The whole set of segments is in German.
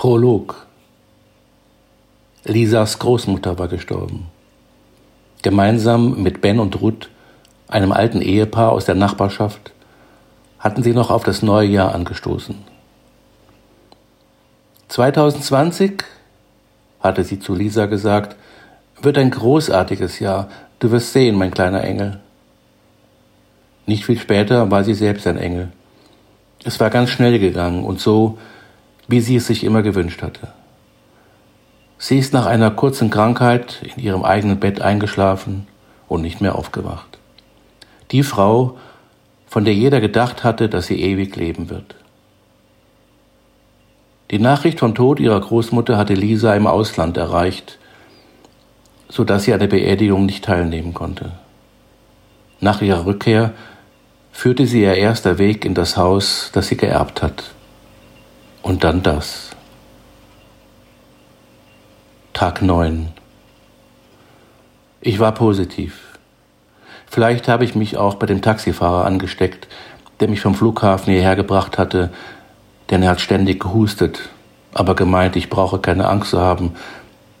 Prolog Lisas Großmutter war gestorben. Gemeinsam mit Ben und Ruth, einem alten Ehepaar aus der Nachbarschaft, hatten sie noch auf das neue Jahr angestoßen. 2020, hatte sie zu Lisa gesagt, wird ein großartiges Jahr. Du wirst sehen, mein kleiner Engel. Nicht viel später war sie selbst ein Engel. Es war ganz schnell gegangen und so, wie sie es sich immer gewünscht hatte. Sie ist nach einer kurzen Krankheit in ihrem eigenen Bett eingeschlafen und nicht mehr aufgewacht. Die Frau, von der jeder gedacht hatte, dass sie ewig leben wird. Die Nachricht vom Tod ihrer Großmutter hatte Lisa im Ausland erreicht, so dass sie an der Beerdigung nicht teilnehmen konnte. Nach ihrer Rückkehr führte sie ihr erster Weg in das Haus, das sie geerbt hat. Und dann das. Tag 9. Ich war positiv. Vielleicht habe ich mich auch bei dem Taxifahrer angesteckt, der mich vom Flughafen hierher gebracht hatte, denn er hat ständig gehustet, aber gemeint, ich brauche keine Angst zu haben,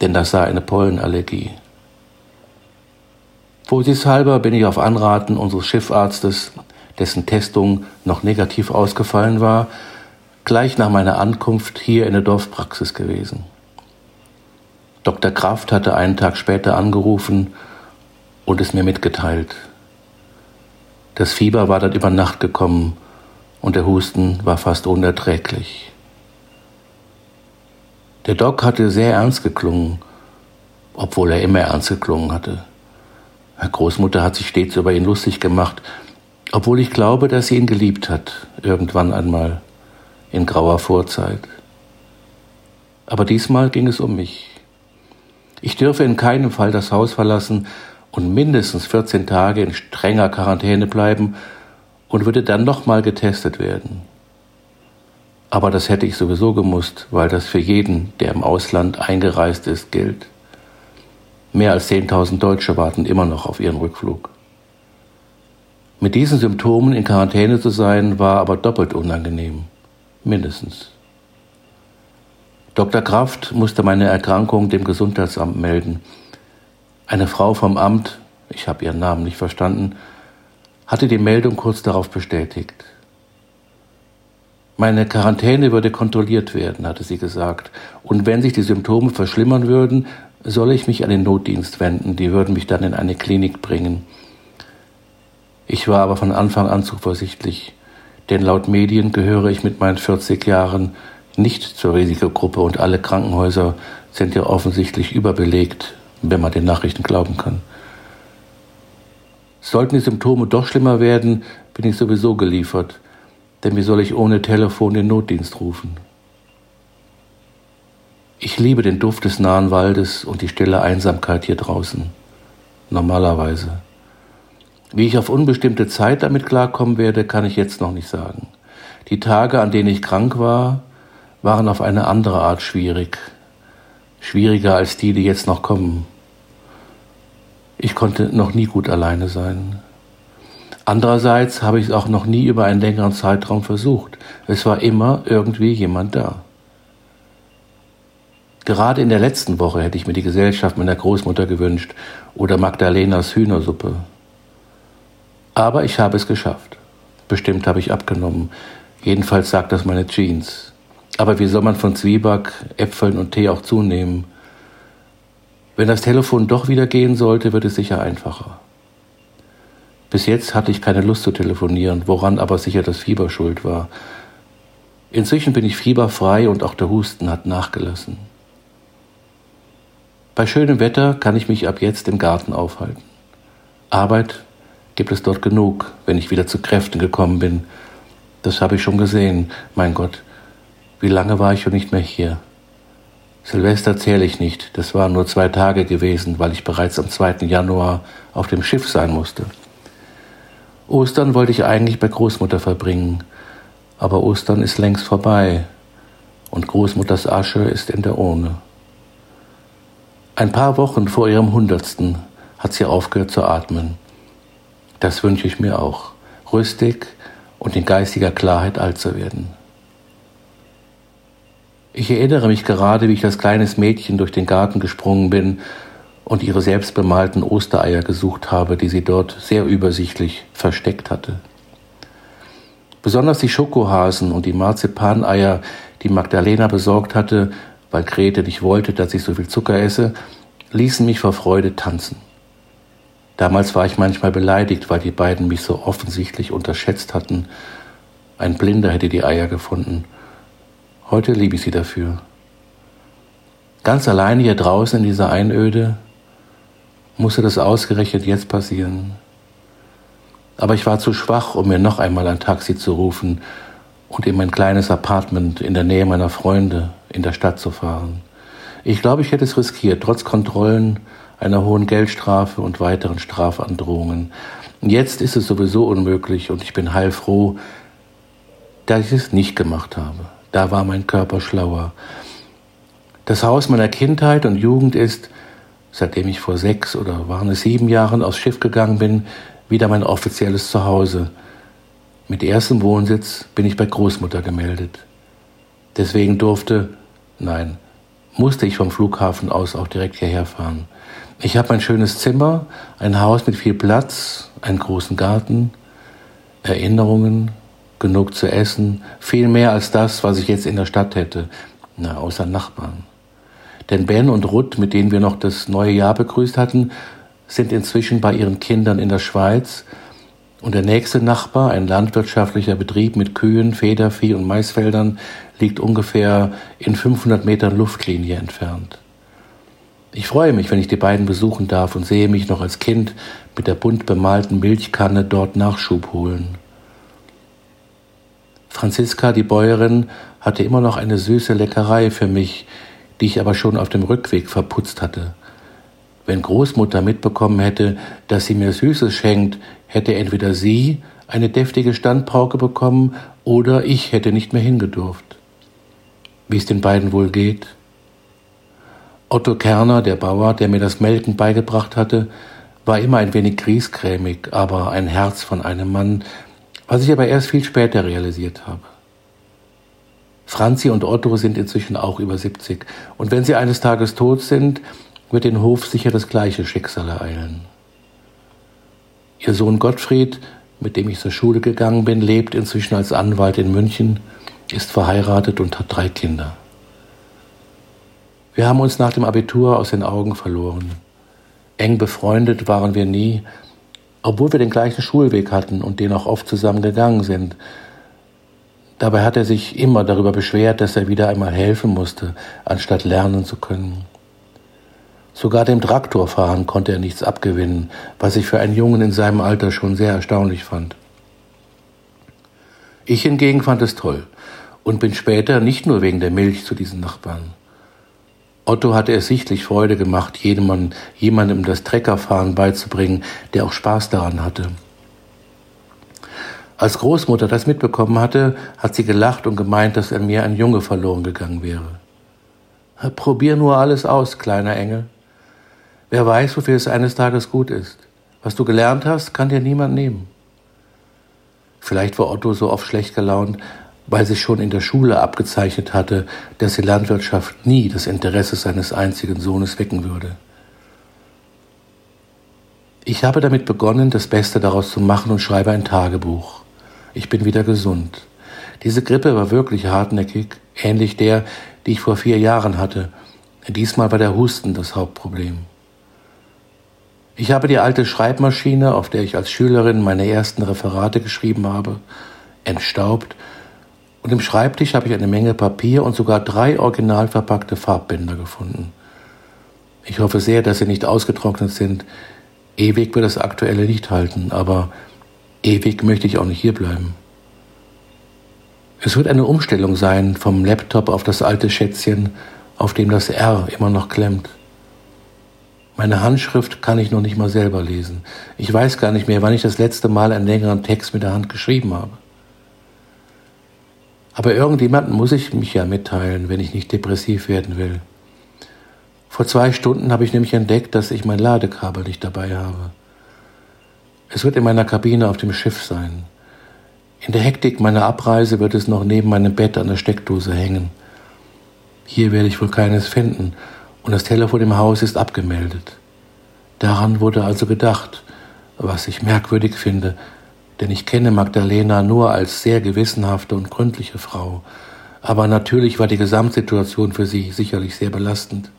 denn das sei eine Pollenallergie. Vorsichtshalber bin ich auf Anraten unseres Schiffarztes, dessen Testung noch negativ ausgefallen war, gleich nach meiner Ankunft hier in der Dorfpraxis gewesen. Dr. Kraft hatte einen Tag später angerufen und es mir mitgeteilt. Das Fieber war dann über Nacht gekommen und der Husten war fast unerträglich. Der Doc hatte sehr ernst geklungen, obwohl er immer ernst geklungen hatte. Herr Großmutter hat sich stets über ihn lustig gemacht, obwohl ich glaube, dass sie ihn geliebt hat, irgendwann einmal, in grauer Vorzeit. Aber diesmal ging es um mich. Ich dürfe in keinem Fall das Haus verlassen und mindestens 14 Tage in strenger Quarantäne bleiben und würde dann nochmal getestet werden. Aber das hätte ich sowieso gemusst, weil das für jeden, der im Ausland eingereist ist, gilt. Mehr als 10.000 Deutsche warten immer noch auf ihren Rückflug. Mit diesen Symptomen in Quarantäne zu sein, war aber doppelt unangenehm. Mindestens. Dr. Kraft musste meine Erkrankung dem Gesundheitsamt melden. Eine Frau vom Amt, ich habe ihren Namen nicht verstanden, hatte die Meldung kurz darauf bestätigt. Meine Quarantäne würde kontrolliert werden, hatte sie gesagt, und wenn sich die Symptome verschlimmern würden, solle ich mich an den Notdienst wenden, die würden mich dann in eine Klinik bringen. Ich war aber von Anfang an zuversichtlich, denn laut Medien gehöre ich mit meinen 40 Jahren nicht zur Risikogruppe und alle Krankenhäuser sind ja offensichtlich überbelegt, wenn man den Nachrichten glauben kann. Sollten die Symptome doch schlimmer werden, bin ich sowieso geliefert, denn wie soll ich ohne Telefon den Notdienst rufen? Ich liebe den Duft des nahen Waldes und die stille Einsamkeit hier draußen. Normalerweise. Wie ich auf unbestimmte Zeit damit klarkommen werde, kann ich jetzt noch nicht sagen. Die Tage, an denen ich krank war, waren auf eine andere Art schwierig, schwieriger als die, die jetzt noch kommen. Ich konnte noch nie gut alleine sein. Andererseits habe ich es auch noch nie über einen längeren Zeitraum versucht. Es war immer irgendwie jemand da. Gerade in der letzten Woche hätte ich mir die Gesellschaft meiner Großmutter gewünscht oder Magdalenas Hühnersuppe. Aber ich habe es geschafft. Bestimmt habe ich abgenommen. Jedenfalls sagt das meine Jeans. Aber wie soll man von Zwieback, Äpfeln und Tee auch zunehmen? Wenn das Telefon doch wieder gehen sollte, wird es sicher einfacher. Bis jetzt hatte ich keine Lust zu telefonieren, woran aber sicher das Fieber schuld war. Inzwischen bin ich fieberfrei und auch der Husten hat nachgelassen. Bei schönem Wetter kann ich mich ab jetzt im Garten aufhalten. Arbeit gibt es dort genug, wenn ich wieder zu Kräften gekommen bin. Das habe ich schon gesehen, mein Gott. Wie lange war ich schon nicht mehr hier? Silvester zähle ich nicht, das waren nur zwei Tage gewesen, weil ich bereits am 2. Januar auf dem Schiff sein musste. Ostern wollte ich eigentlich bei Großmutter verbringen, aber Ostern ist längst vorbei und Großmutters Asche ist in der Urne. Ein paar Wochen vor ihrem Hundertsten hat sie aufgehört zu atmen. Das wünsche ich mir auch, rüstig und in geistiger Klarheit alt zu werden. Ich erinnere mich gerade, wie ich als kleines Mädchen durch den Garten gesprungen bin und ihre selbstbemalten Ostereier gesucht habe, die sie dort sehr übersichtlich versteckt hatte. Besonders die Schokohasen und die Marzipaneier, die Magdalena besorgt hatte, weil Grete nicht wollte, dass ich so viel Zucker esse, ließen mich vor Freude tanzen. Damals war ich manchmal beleidigt, weil die beiden mich so offensichtlich unterschätzt hatten. Ein Blinder hätte die Eier gefunden. Heute liebe ich sie dafür. Ganz alleine hier draußen in dieser Einöde musste das ausgerechnet jetzt passieren. Aber ich war zu schwach, um mir noch einmal ein Taxi zu rufen und in mein kleines Apartment in der Nähe meiner Freunde in der Stadt zu fahren. Ich glaube, ich hätte es riskiert, trotz Kontrollen, einer hohen Geldstrafe und weiteren Strafandrohungen. Jetzt ist es sowieso unmöglich und ich bin heilfroh, dass ich es nicht gemacht habe. Da war mein Körper schlauer. Das Haus meiner Kindheit und Jugend ist, seitdem ich vor sechs oder waren es sieben Jahren aufs Schiff gegangen bin, wieder mein offizielles Zuhause. Mit erstem Wohnsitz bin ich bei Großmutter gemeldet. Deswegen durfte, nein, musste ich vom Flughafen aus auch direkt hierher fahren. Ich habe ein schönes Zimmer, ein Haus mit viel Platz, einen großen Garten, Erinnerungen, genug zu essen, viel mehr als das, was ich jetzt in der Stadt hätte, na, außer Nachbarn. Denn Ben und Ruth, mit denen wir noch das neue Jahr begrüßt hatten, sind inzwischen bei ihren Kindern in der Schweiz und der nächste Nachbar, ein landwirtschaftlicher Betrieb mit Kühen, Federvieh und Maisfeldern, liegt ungefähr in 500 Metern Luftlinie entfernt. Ich freue mich, wenn ich die beiden besuchen darf und sehe mich noch als Kind mit der bunt bemalten Milchkanne dort Nachschub holen. Franziska, die Bäuerin, hatte immer noch eine süße Leckerei für mich, die ich aber schon auf dem Rückweg verputzt hatte. Wenn Großmutter mitbekommen hätte, dass sie mir Süßes schenkt, hätte entweder sie eine deftige Standpauke bekommen oder ich hätte nicht mehr hingedurft. Wie es den beiden wohl geht? Otto Kerner, der Bauer, der mir das Melken beigebracht hatte, war immer ein wenig griesgrämig, aber ein Herz von einem Mann, was ich aber erst viel später realisiert habe. Franzi und Otto sind inzwischen auch über 70, und wenn sie eines Tages tot sind, wird den Hof sicher das gleiche Schicksal ereilen. Ihr Sohn Gottfried, mit dem ich zur Schule gegangen bin, lebt inzwischen als Anwalt in München, ist verheiratet und hat drei Kinder. Wir haben uns nach dem Abitur aus den Augen verloren. Eng befreundet waren wir nie, obwohl wir den gleichen Schulweg hatten und den auch oft zusammen gegangen sind. Dabei hat er sich immer darüber beschwert, dass er wieder einmal helfen musste, anstatt lernen zu können. Sogar dem Traktorfahren konnte er nichts abgewinnen, was ich für einen Jungen in seinem Alter schon sehr erstaunlich fand. Ich hingegen fand es toll und bin später nicht nur wegen der Milch zu diesen Nachbarn. Otto hatte es sichtlich Freude gemacht, jemandem, jemandem das Treckerfahren beizubringen, der auch Spaß daran hatte. Als Großmutter das mitbekommen hatte, hat sie gelacht und gemeint, dass an mir ein Junge verloren gegangen wäre. Probier nur alles aus, kleiner Engel. Wer weiß, wofür es eines Tages gut ist. Was du gelernt hast, kann dir niemand nehmen. Vielleicht war Otto so oft schlecht gelaunt, weil sich schon in der Schule abgezeichnet hatte, dass die Landwirtschaft nie das Interesse seines einzigen Sohnes wecken würde. Ich habe damit begonnen, das Beste daraus zu machen und schreibe ein Tagebuch. Ich bin wieder gesund. Diese Grippe war wirklich hartnäckig, ähnlich der, die ich vor vier Jahren hatte. Diesmal war der Husten das Hauptproblem. Ich habe die alte Schreibmaschine, auf der ich als Schülerin meine ersten Referate geschrieben habe, entstaubt und im Schreibtisch habe ich eine Menge Papier und sogar drei original verpackte Farbbänder gefunden. Ich hoffe sehr, dass sie nicht ausgetrocknet sind. Ewig wird das aktuelle nicht halten, aber ewig möchte ich auch nicht hierbleiben. Es wird eine Umstellung sein vom Laptop auf das alte Schätzchen, auf dem das R immer noch klemmt. Meine Handschrift kann ich noch nicht mal selber lesen. Ich weiß gar nicht mehr, wann ich das letzte Mal einen längeren Text mit der Hand geschrieben habe. Aber irgendjemandem muss ich mich ja mitteilen, wenn ich nicht depressiv werden will. Vor zwei Stunden habe ich nämlich entdeckt, dass ich mein Ladekabel nicht dabei habe. Es wird in meiner Kabine auf dem Schiff sein. In der Hektik meiner Abreise wird es noch neben meinem Bett an der Steckdose hängen. Hier werde ich wohl keines finden, und das Telefon im Haus ist abgemeldet. Daran wurde also gedacht, was ich merkwürdig finde, denn ich kenne Magdalena nur als sehr gewissenhafte und gründliche Frau, aber natürlich war die Gesamtsituation für sie sicherlich sehr belastend.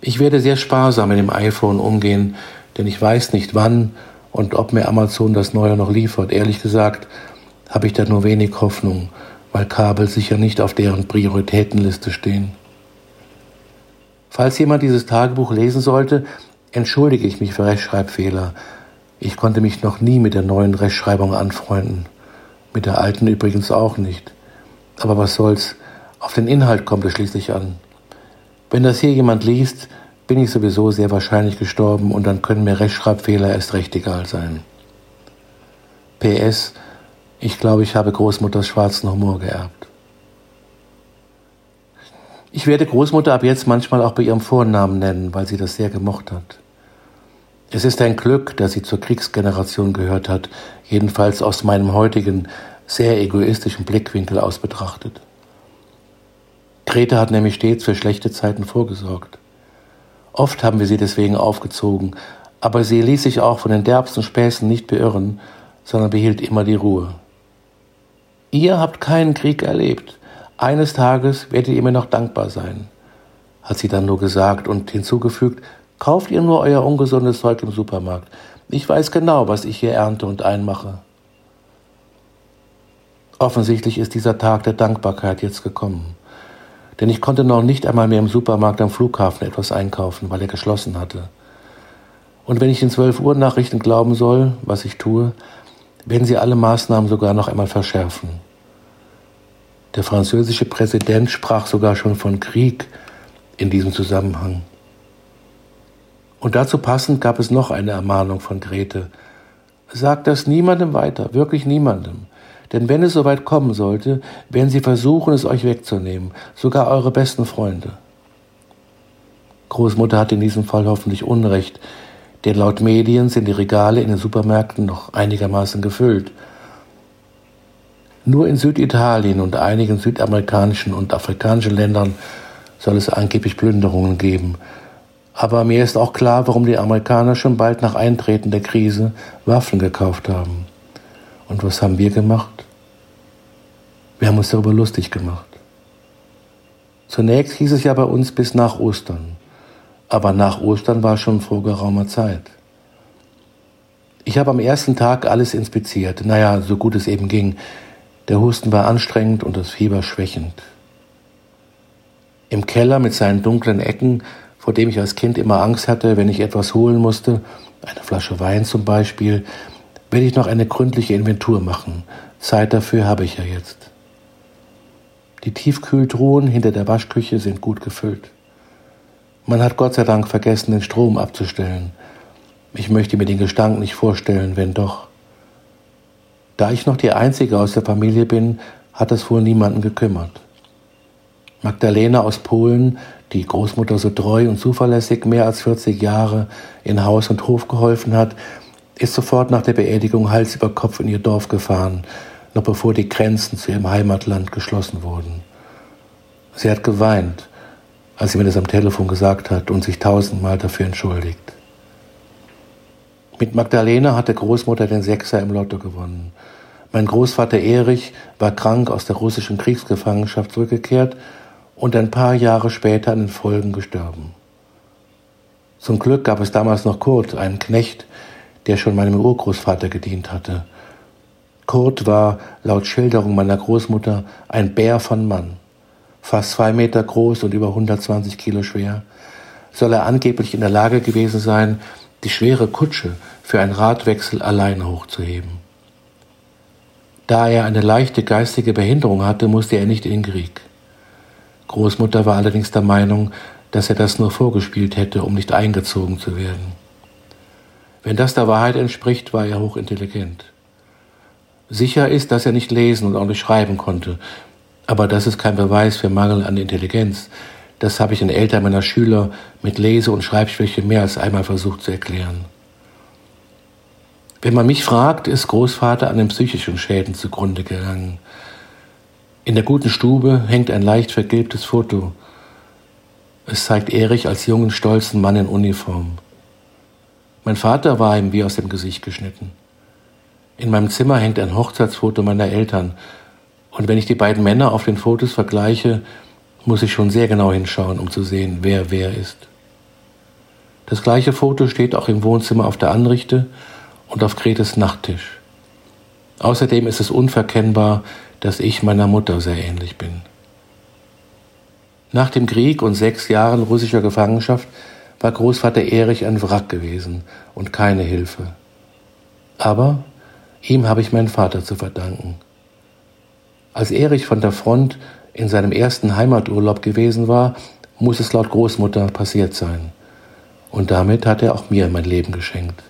Ich werde sehr sparsam mit dem iPhone umgehen, denn ich weiß nicht wann und ob mir Amazon das Neue noch liefert. Ehrlich gesagt habe ich da nur wenig Hoffnung, weil Kabel sicher nicht auf deren Prioritätenliste stehen. Falls jemand dieses Tagebuch lesen sollte, entschuldige ich mich für Rechtschreibfehler. Ich konnte mich noch nie mit der neuen Rechtschreibung anfreunden. Mit der alten übrigens auch nicht. Aber was soll's? Auf den Inhalt kommt es schließlich an. Wenn das hier jemand liest, bin ich sowieso sehr wahrscheinlich gestorben und dann können mir Rechtschreibfehler erst recht egal sein. PS, ich glaube, ich habe Großmutters schwarzen Humor geerbt. Ich werde Großmutter ab jetzt manchmal auch bei ihrem Vornamen nennen, weil sie das sehr gemocht hat. Es ist ein Glück, dass sie zur Kriegsgeneration gehört hat, jedenfalls aus meinem heutigen, sehr egoistischen Blickwinkel aus betrachtet. Grete hat nämlich stets für schlechte Zeiten vorgesorgt. Oft haben wir sie deswegen aufgezogen, aber sie ließ sich auch von den derbsten Späßen nicht beirren, sondern behielt immer die Ruhe. Ihr habt keinen Krieg erlebt. Eines Tages werdet ihr mir noch dankbar sein, hat sie dann nur gesagt und hinzugefügt, kauft ihr nur euer ungesundes Zeug im Supermarkt. Ich weiß genau, was ich hier ernte und einmache. Offensichtlich ist dieser Tag der Dankbarkeit jetzt gekommen. Denn ich konnte noch nicht einmal mehr im Supermarkt am Flughafen etwas einkaufen, weil er geschlossen hatte. Und wenn ich den 12 Uhr Nachrichten glauben soll, was ich tue, werden sie alle Maßnahmen sogar noch einmal verschärfen. Der französische Präsident sprach sogar schon von Krieg in diesem Zusammenhang. Und dazu passend gab es noch eine Ermahnung von Grete. Sagt das niemandem weiter, wirklich niemandem. Denn wenn es soweit kommen sollte, werden sie versuchen, es euch wegzunehmen, sogar eure besten Freunde. Großmutter hat in diesem Fall hoffentlich Unrecht, denn laut Medien sind die Regale in den Supermärkten noch einigermaßen gefüllt. Nur in Süditalien und einigen südamerikanischen und afrikanischen Ländern soll es angeblich Plünderungen geben. Aber mir ist auch klar, warum die Amerikaner schon bald nach Eintreten der Krise Waffen gekauft haben. Und was haben wir gemacht? Wir haben uns darüber lustig gemacht. Zunächst hieß es ja bei uns bis nach Ostern. Aber nach Ostern war schon vor geraumer Zeit. Ich habe am ersten Tag alles inspiziert. Naja, so gut es eben ging. Der Husten war anstrengend und das Fieber schwächend. Im Keller mit seinen dunklen Ecken, vor dem ich als Kind immer Angst hatte, wenn ich etwas holen musste, eine Flasche Wein zum Beispiel, werde ich noch eine gründliche Inventur machen. Zeit dafür habe ich ja jetzt. Die Tiefkühltruhen hinter der Waschküche sind gut gefüllt. Man hat Gott sei Dank vergessen, den Strom abzustellen. Ich möchte mir den Gestank nicht vorstellen, wenn doch. Da ich noch die Einzige aus der Familie bin, hat es wohl niemanden gekümmert. Magdalena aus Polen, die Großmutter so treu und zuverlässig mehr als 40 Jahre in Haus und Hof geholfen hat, ist sofort nach der Beerdigung Hals über Kopf in ihr Dorf gefahren, noch bevor die Grenzen zu ihrem Heimatland geschlossen wurden. Sie hat geweint, als sie mir das am Telefon gesagt hat und sich tausendmal dafür entschuldigt. Mit Magdalena hat der Großmutter den Sechser im Lotto gewonnen. Mein Großvater Erich war krank aus der russischen Kriegsgefangenschaft zurückgekehrt und ein paar Jahre später an den Folgen gestorben. Zum Glück gab es damals noch Kurt, einen Knecht, der schon meinem Urgroßvater gedient hatte. Kurt war, laut Schilderung meiner Großmutter, ein Bär von Mann. Fast zwei Meter groß und über 120 Kilo schwer, soll er angeblich in der Lage gewesen sein, die schwere Kutsche für einen Radwechsel alleine hochzuheben. Da er eine leichte geistige Behinderung hatte, musste er nicht in den Krieg. Großmutter war allerdings der Meinung, dass er das nur vorgespielt hätte, um nicht eingezogen zu werden. Wenn das der Wahrheit entspricht, war er hochintelligent. Sicher ist, dass er nicht lesen und auch nicht schreiben konnte, aber das ist kein Beweis für Mangel an Intelligenz. Das habe ich den Eltern meiner Schüler mit Lese- und Schreibschwäche mehr als einmal versucht zu erklären. Wenn man mich fragt, ist Großvater an den psychischen Schäden zugrunde gegangen. In der guten Stube hängt ein leicht vergilbtes Foto. Es zeigt Erich als jungen, stolzen Mann in Uniform. Mein Vater war ihm wie aus dem Gesicht geschnitten. In meinem Zimmer hängt ein Hochzeitsfoto meiner Eltern. Und wenn ich die beiden Männer auf den Fotos vergleiche, muss ich schon sehr genau hinschauen, um zu sehen, wer wer ist. Das gleiche Foto steht auch im Wohnzimmer auf der Anrichte und auf Gretes Nachttisch. Außerdem ist es unverkennbar, dass ich meiner Mutter sehr ähnlich bin. Nach dem Krieg und sechs Jahren russischer Gefangenschaft war Großvater Erich ein Wrack gewesen und keine Hilfe. Aber ihm habe ich meinen Vater zu verdanken. Als Erich von der Front in seinem ersten Heimaturlaub gewesen war, muss es laut Großmutter passiert sein. Und damit hat er auch mir mein Leben geschenkt.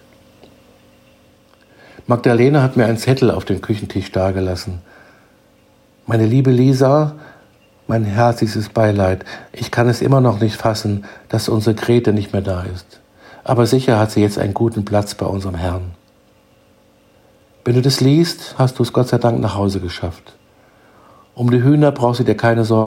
Magdalena hat mir einen Zettel auf den Küchentisch dagelassen. Meine liebe Lisa, mein herzlichstes Beileid. Ich kann es immer noch nicht fassen, dass unsere Grete nicht mehr da ist. Aber sicher hat sie jetzt einen guten Platz bei unserem Herrn. Wenn du das liest, hast du es Gott sei Dank nach Hause geschafft. Um die Hühner brauchst du dir keine Sorgen